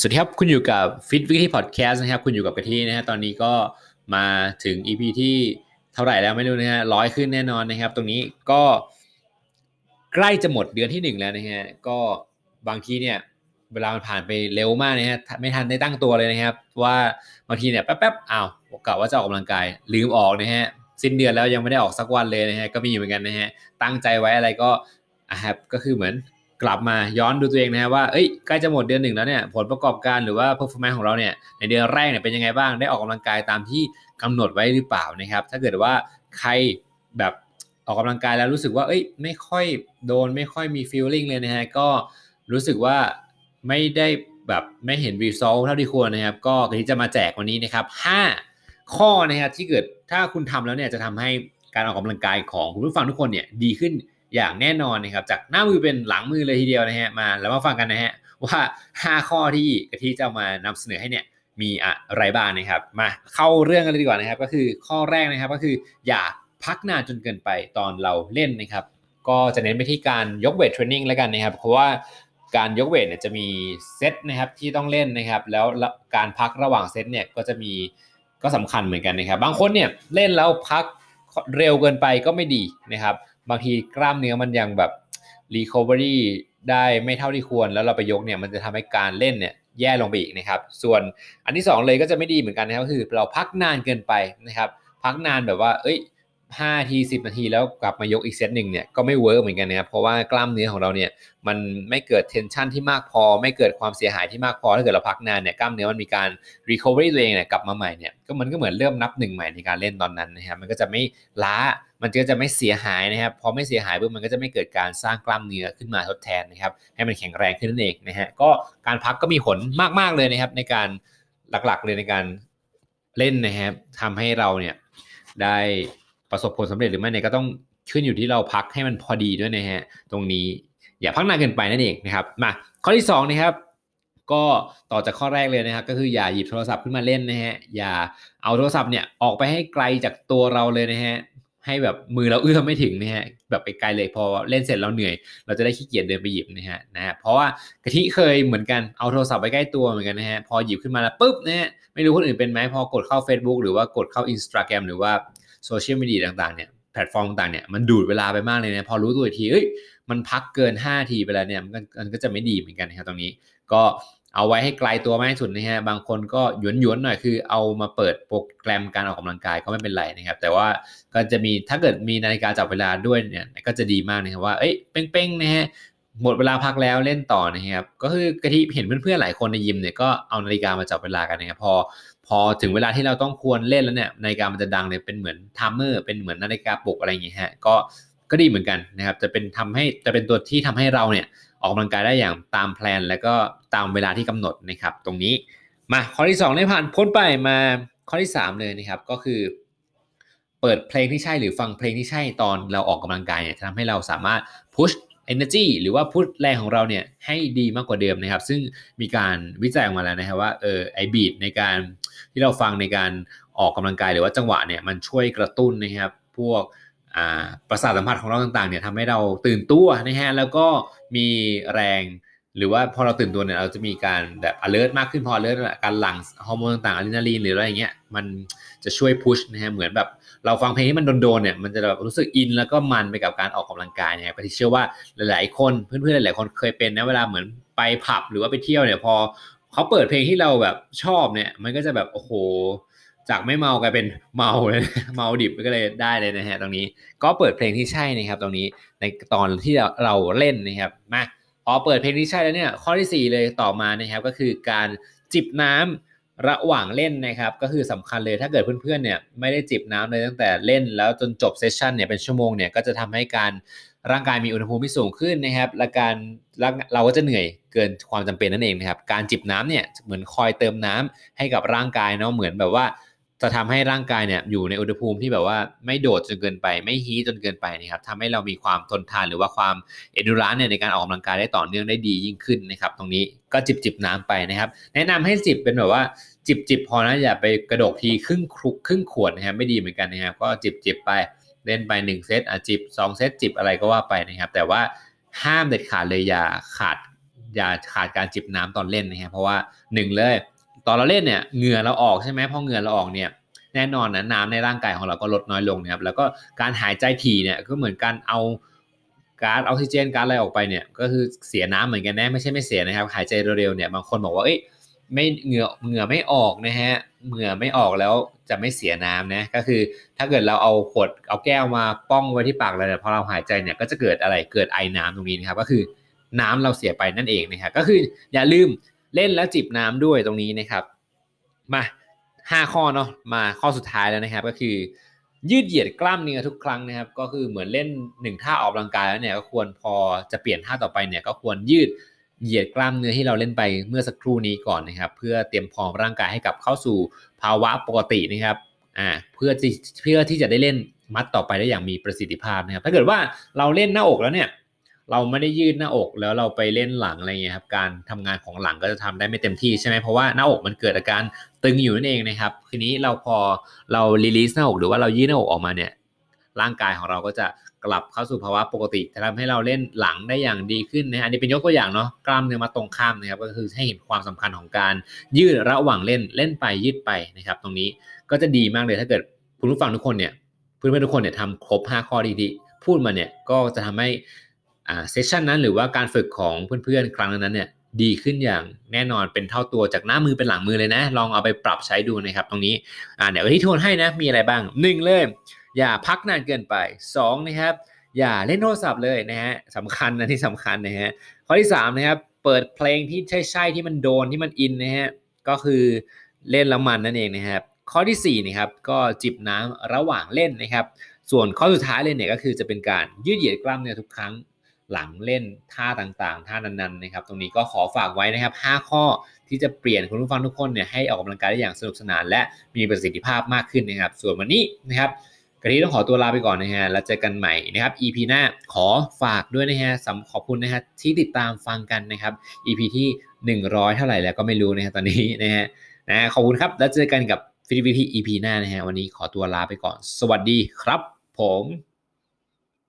สวัสดีครับคุณอยู่กับ Fit Weekly Podcast นะครับ คุณอยู่กับกะทินะฮะตอนนี้ก็มาถึง EP ที่เท่าไหร่แล้วไม่รู้นะฮะร้อยขึ้นแน่นอนนะครับ ตรงนี้ก็ใกล้จะหมดเดือนที่หนึ่งแล้วนะฮะก็บางทีเนี่ยเวลามันผ่านไปเร็วมากนะฮะไม่ทันได้ตั้งตัวเลยนะครับ ว่าบางทีเนี่ยแป๊บๆอ้าวกะว่าจะออกกำลังกายลืมออกนะฮะสิ้นเดือนแล้วยังไม่ได้ออกสักวันเลยนะฮะก็มีอยู่เหมือนกันนะฮะตั้งใจไว้อะไรก็อะครับก็คือเหมือน กลับมาย้อนดูตัวเองนะฮะว่าเอ้ยใกล้จะหมดเดือนหนึ่งแล้วเนี่ยผลประกอบการหรือว่า performance ของเราเนี่ยในเดือนแรกเนี่ยเป็นยังไงบ้างได้ออกกำลังกายตามที่กำหนดไว้หรือเปล่านะครับ ถ้าเกิดว่าใครแบบออกกำลังกายแล้วรู้สึกว่าเอ้ยไม่ค่อยโดนไม่ค่อยมี feeling เลยนะฮะก็รู้สึกว่าไม่ได้แบบไม่เห็น result เท่าที่ควรนะครับ ก็ที่จะมาแจกวันนี้นะครับ 5 ข้อนะครับที่เกิดถ้าคุณทำแล้วเนี่ยจะทำให้การออกกำลังกายของคุณผู้ฟังทุกคนเนี่ยดีขึ้น อย่างแน่นอนนะครับจากหน้ามือเป็นหลังมือเลยทีเดียวนะฮะมาแล้วมาฟังกันนะฮะว่า 5 ข้อที่กะทิจะมานำเสนอให้เนี่ยมีอะไรบ้างนะครับ มาเข้าเรื่องกันเลยดีกว่านะครับ ก็คือข้อแรกนะครับก็คืออย่าพักนานจนเกินไปตอนเราเล่นนะครับ ก็จะเน้นไปที่การยกเวทเทรนนิ่งแล้วกันนะครับ เพราะว่าการยกเวทเนี่ยจะมีเซตนะครับที่ต้องเล่นนะครับ แล้วการพักระหว่างเซตเนี่ยก็จะมีก็สำคัญเหมือนกันนะครับ บางคนเนี่ยเล่นแล้วพักเร็วเกินไปก็ไม่ดีนะครับ บางทีกล้ามเนื้อมันยังแบบ recovery ได้ไม่เท่าที่ควร แล้วเราไปยกเนี่ยมันจะทำให้การเล่นเนี่ยแย่ลงไปอีกนะครับ ส่วนอันที่ 2 เลยก็จะไม่ดีเหมือนกันนะครับก็คือเราพักนานเกินไปนะครับ พักนานแบบว่า เอ้ย ห้าทีสิบนาทีแล้วกลับมายกอีกเซตหนึ่งเนี่ยก็ไม่เวิร์กเหมือนกันนะครับเพราะว่ากล้ามเนื้อของเราเนี่ยมันไม่เกิด tension ที่มากพอ ไม่เกิดความเสียหายที่มากพอถ้าเกิดเราพักนานเนี่ยกล้ามเนื้อมันมีการ recovery ตัวเองเนี่ยกลับมาใหม่เนี่ยก็มันก็เหมือนเริ่มนับหนึ่งใหม่ในการเล่นตอนนั้นนะครับมันก็จะไม่ล้ามันก็จะไม่เสียหายนะครับพอไม่เสียหายปุ๊บมันก็จะไม่เกิดการสร้างกล้ามเนื้อขึ้นมาทดแทนนะครับให้มันแข็งแรงขึ้นนั่นเองนะฮะก็การพักก็มีผลมากๆเลยนะครับในการหลักๆเลยในการเล่นนะครับทำให้เราเนี่ยได้ ประสบผลสำเร็จหรือไม่เนี่ยก็ต้องขึ้นอยู่ที่เราพักให้มันพอดีด้วยนะฮะตรงนี้อย่าพักนานเกินไปนั่นเองนะครับมาข้อที่2นะครับก็ต่อจากข้อแรกเลยนะครับก็คืออย่าหยิบโทรศัพท์ขึ้นมาเล่นนะฮะอย่าเอาโทรศัพท์เนี่ยออกไปให้ไกลจากตัวเราเลยนะฮะให้แบบมือเราเอื้อมไม่ถึงนะฮะแบบไปไกลเลยพอเล่นเสร็จเราเหนื่อย เราจะได้ขี้เกียจเดินไปหยิบนะฮะนะฮะเพราะว่ากะทิเคยเหมือนกันเอาโทรศัพท์ไปใกล้ตัวเหมือนกันนะฮะพอหยิบขึ้นมาแล้วปุ๊บนะฮะไม่รู้คนอื่นเป็นไหมพอกดเข้า Facebook หรือว่ากดเข้า Instagram หรือว่า โซเชียลมีเดียต่างๆเนี่ยแพลตฟอร์มต่างๆเนี่ยมันดูดเวลาไปมากเลยนะพอรู้ตัวทีเอ้ยมันพักเกิน 5 ทีไปแล้วเนี่ยมันก็จะไม่ดีเหมือนกันนะครับตรงนี้ก็เอาไว้ให้ไกลตัวมากที่สุดนะฮะ บางคนก็หยวนหยวนหน่อยคือเอามาเปิดโปรแกรมการออกกำลังกายก็ไม่เป็นไรนะครับ แต่ว่าก็จะมีถ้าเกิดมีนาฬิกาจับเวลาด้วยเนี่ยก็จะดีมากนะครับว่า เอ้ยเป้งๆนะฮะ หมดเวลาพักแล้วเล่นต่อนะครับ ก็คือกะทิเห็นเพื่อนๆหลายคนในยิมเนี่ยก็เอานาฬิกามาจับเวลากันนะครับพอพอถึงเวลาที่เราต้องควรเล่นแล้วเนี่ยนาฬิกามันจะดังเนี่ยเป็นเหมือน timer เป็นเหมือนนาฬิกาปลุกอะไรอย่างเงี้ยฮะก็ก็ดีเหมือนกันนะครับ จะเป็นทำให้จะเป็นตัวที่ทำให้เราเนี่ยออกกำลังกายได้อย่างตามแพลน แล้วก็ตามเวลาที่กำหนดนะครับ ตรงนี้มาข้อที่2ได้ผ่านพ้นไปมาข้อที่ 3 เลยนะครับก็คือ เปิดเพลงที่ใช่หรือฟังเพลงที่ใช่ตอนเราออกกำลังกายเนี่ยจะทำให้เราสามารถพุช energy หรือว่าพุชแรงของเราเนี่ยให้ดีมากกว่าเดิมนะครับ ซึ่งมีการวิจัยออกมาแล้วนะครับว่าเออไอบีดในการที่เราฟังในการออกกำลังกายหรือว่าจังหวะเนี่ยมันช่วยกระตุ้นนะครับ พวกประสาทสัมผัสของเราต่างๆเนี่ยทำให้เราตื่นตัวนะฮะแล้วก็มีแรงหรือว่าพอเราตื่นตัวเนี่ยเราจะมีการแบบ alert มากขึ้นพอ alert การหลั่งฮอร์โมนต่างๆอะดรีนาลีนหรืออะไรอย่างเงี้ยมันจะช่วยพุชนะฮะเหมือนแบบ เราฟังเพลงที่มันโดนๆเนี่ยมันจะแบบรู้สึกอินแล้วก็มันไปกับการออกกำลังกายเนี่ยพี่เชื่อว่าหลายๆคนเพื่อนๆหลายๆคนเคยเป็นนะเวลาเหมือนไปผับหรือว่าไปเที่ยวเนี่ยพอเขาเปิดเพลงที่เราแบบชอบเนี่ยมันก็จะแบบโอ้โหจากไม่เมากลายเป็นเมาเลยเมาดิบก็เลยได้เลยนะฮะตรงนี้ก็เปิดเพลงที่ใช่นะครับตรงนี้ในตอนที่เราเล่นนะครับมาพอเปิดเพลงที่ใช่แล้วเนี่ยข้อที่ 4 เลยต่อมานะครับก็คือการจิบน้ำ ระหว่างเล่นนะครับก็คือสำคัญเลยถ้าเกิดเพื่อนๆเนี่ยไม่ได้จิบน้ำเลยตั้งแต่เล่น แล้วจนจบเซสชันเนี่ยเป็นชั่วโมงเนี่ยก็จะทำให้การร่างกายมีอุณหภูมิที่สูงขึ้นนะครับและการเราก็จะเหนื่อยเกินความจำเป็นนั่นเองนะครับการจิบน้ำเนี่ยเหมือนคอยเติมน้ำให้กับร่างกายเนาะเหมือนแบบว่า จะทำให้ร่างกายเนี่ยอยู่ในอุณหภูมิที่แบบว่าไม่โดดจนเกินไป ไม่ฮีจนเกินไปนะครับทำให้เรามีความทนทานหรือว่าความเอดูรานเนี่ยในการออกกำลังกายได้ต่อเนื่องได้ดียิ่งขึ้นนะครับ ตรงนี้ก็จิบจิบน้ำไปนะครับ แนะนำให้จิบเป็นแบบว่าจิบจิบพอนะอย่าไปกระโดดทีครึ่งครุกครึ่งขวดนะครับไม่ดีเหมือนกันนะครับ ก็จิบจิบไปเล่นไป1เซตอะจิบ2เซตจิบอะไรก็ว่าไปนะครับ แต่ว่าห้ามเด็ดขาดเลยอย่าขาดอย่าขาดการจิบน้ำตอนเล่นนะฮะเพราะว่าหนึ่งเลย ตอนเราเล่นเนี่ยเหงื่อเราออกใช่ไหมพอเหงื่อเราออกเนี่ยแน่นอนนะน้ำในร่างกายของเราก็ลดน้อยลงนะครับแล้วก็การหายใจถี่เนี่ยก็เหมือนการเอาก๊าซออกซิเจนก๊าซอะไรออกไปเนี่ยก็คือเสียน้ำเหมือนกันนะไม่ใช่ไม่เสียนะครับ หายใจเร็วๆเนี่ยบางคนบอกว่าเอ้ยไม่เหงื่อเหงื่อไม่ออกนะฮะเหงื่อไม่ออกแล้วจะไม่เสียน้ำนะก็คือถ้าเกิดเราเอาขวดเอาแก้วมาป้องไว้ที่ปากเลยเนี่ยพอเราหายใจเนี่ยก็จะเกิดอะไรเกิดไอน้ำตรงนี้นะครับก็คือน้ำเราเสียไปนั่นเองนะครับก็คืออย่าลืม เล่นแล้วจิบน้ำด้วยตรงนี้นะครับ มาห้าข้อเนาะมาข้อสุดท้ายแล้วนะครับ ก็คือ ยืดเหยียดกล้ามเนื้อทุกครั้งนะครับ ก็คือเหมือนเล่นหนึ่งท่าออกกำลังกายแล้วเนี่ยก็ควรพอจะเปลี่ยนท่าต่อไปเนี่ยก็ควรยืดเหยียดกล้ามเนื้อที่เราเล่นไปเมื่อสักครู่นี้ก่อนนะครับ เพื่อเตรียมพร้อมร่างกายให้กับเข้าสู่ภาวะปกตินะครับอ่าเพื่อที่เพื่อที่จะได้เล่นมัดต่อไปได้อย่างมีประสิทธิภาพนะครับ ถ้าเกิดว่าเราเล่นหน้าอกแล้วเนี่ย เราไม่ได้ยืดหน้าอกแล้วเราไปเล่นหลังอะไรเงี้ยครับการทำงานของหลังก็จะทำได้ไม่เต็มที่ใช่ไหมเพราะว่าหน้าอกมันเกิดอาการตึงอยู่นั่นเองนะครับทีนี้เราพอเรารีลีสหน้าอกหรือว่าเรายืดหน้าอกออกมาเนี่ยร่างกายของเราก็จะกลับเข้าสู่ภาวะปกติจะทำให้เราเล่นหลังได้อย่างดีขึ้นนะอันนี้เป็นยกตัวอย่างเนาะกล้ามเนื้อมาตรงข้ามนะครับก็คือให้เห็นความสำคัญของการยืดระหว่างเล่นเล่นไปยืดไปนะครับ ตรงนี้ก็จะดีมากเลยถ้าเกิดคุณผู้ฟังทุกคนเนี่ยเพื่อนๆทุกคนเนี่ยทำครบ 5 ข้อดีๆพูดมาเนี่ยก็จะทำให้ เซสชันนั้นหรือว่าการฝึกของเพื่อนๆ ครั้งนั้นเนี่ยดีขึ้นอย่างแน่นอนเป็นเท่าตัวจากหน้ามือเป็นหลังมือเลยนะ ลองเอาไปปรับใช้ดูนะครับตรงนี้อ่าเดี๋ยวที่ทวนให้นะมีอะไรบ้าง1เลยอย่าพักนานเกินไป2นะครับอย่าเล่นโทรศัพท์เลยนะฮะสำคัญนะที่สำคัญนะฮะข้อที่3นะครับเปิดเพลงที่ใช่ใช่ที่มันโดนที่มันอินนะฮะก็คือเล่นแล้วมันนั่นเองนะครับข้อที่4นะครับก็จิบน้ำระหว่างเล่นนะครับ ส่วนข้อสุดท้ายเลยเนี่ยก็คือจะเป็นการยืดเหยียดกล้ามเนื้อทุกครั้ง หลังเล่นท่าต่างๆ ท่านั้นๆนะครับ ตรงนี้ก็ขอฝากไว้นะครับ 5 ข้อที่จะเปลี่ยนคุณผู้ฟังทุกคนเนี่ยให้ออกกำลังกายได้อย่างสนุกสนาน และมีประสิทธิภาพมากขึ้นนะครับ ส่วนวันนี้นะครับกะทิต้องขอตัวลาไปก่อนนะฮะแล้วเจอกันใหม่นะครับ EP หน้าขอฝากด้วยนะฮะสำขอบคุณนะฮะที่ติดตามฟังกันนะครับ EP ที่ 100 เท่าไหร่แล้วก็ไม่รู้นะฮะตอนนี้นะฮะนะขอบคุณครับแล้วเจอกันกับฟิลิปปินส์ EP หน้านะฮะวันนี้ขอตัวลาไปก่อน สวัสดีครับผม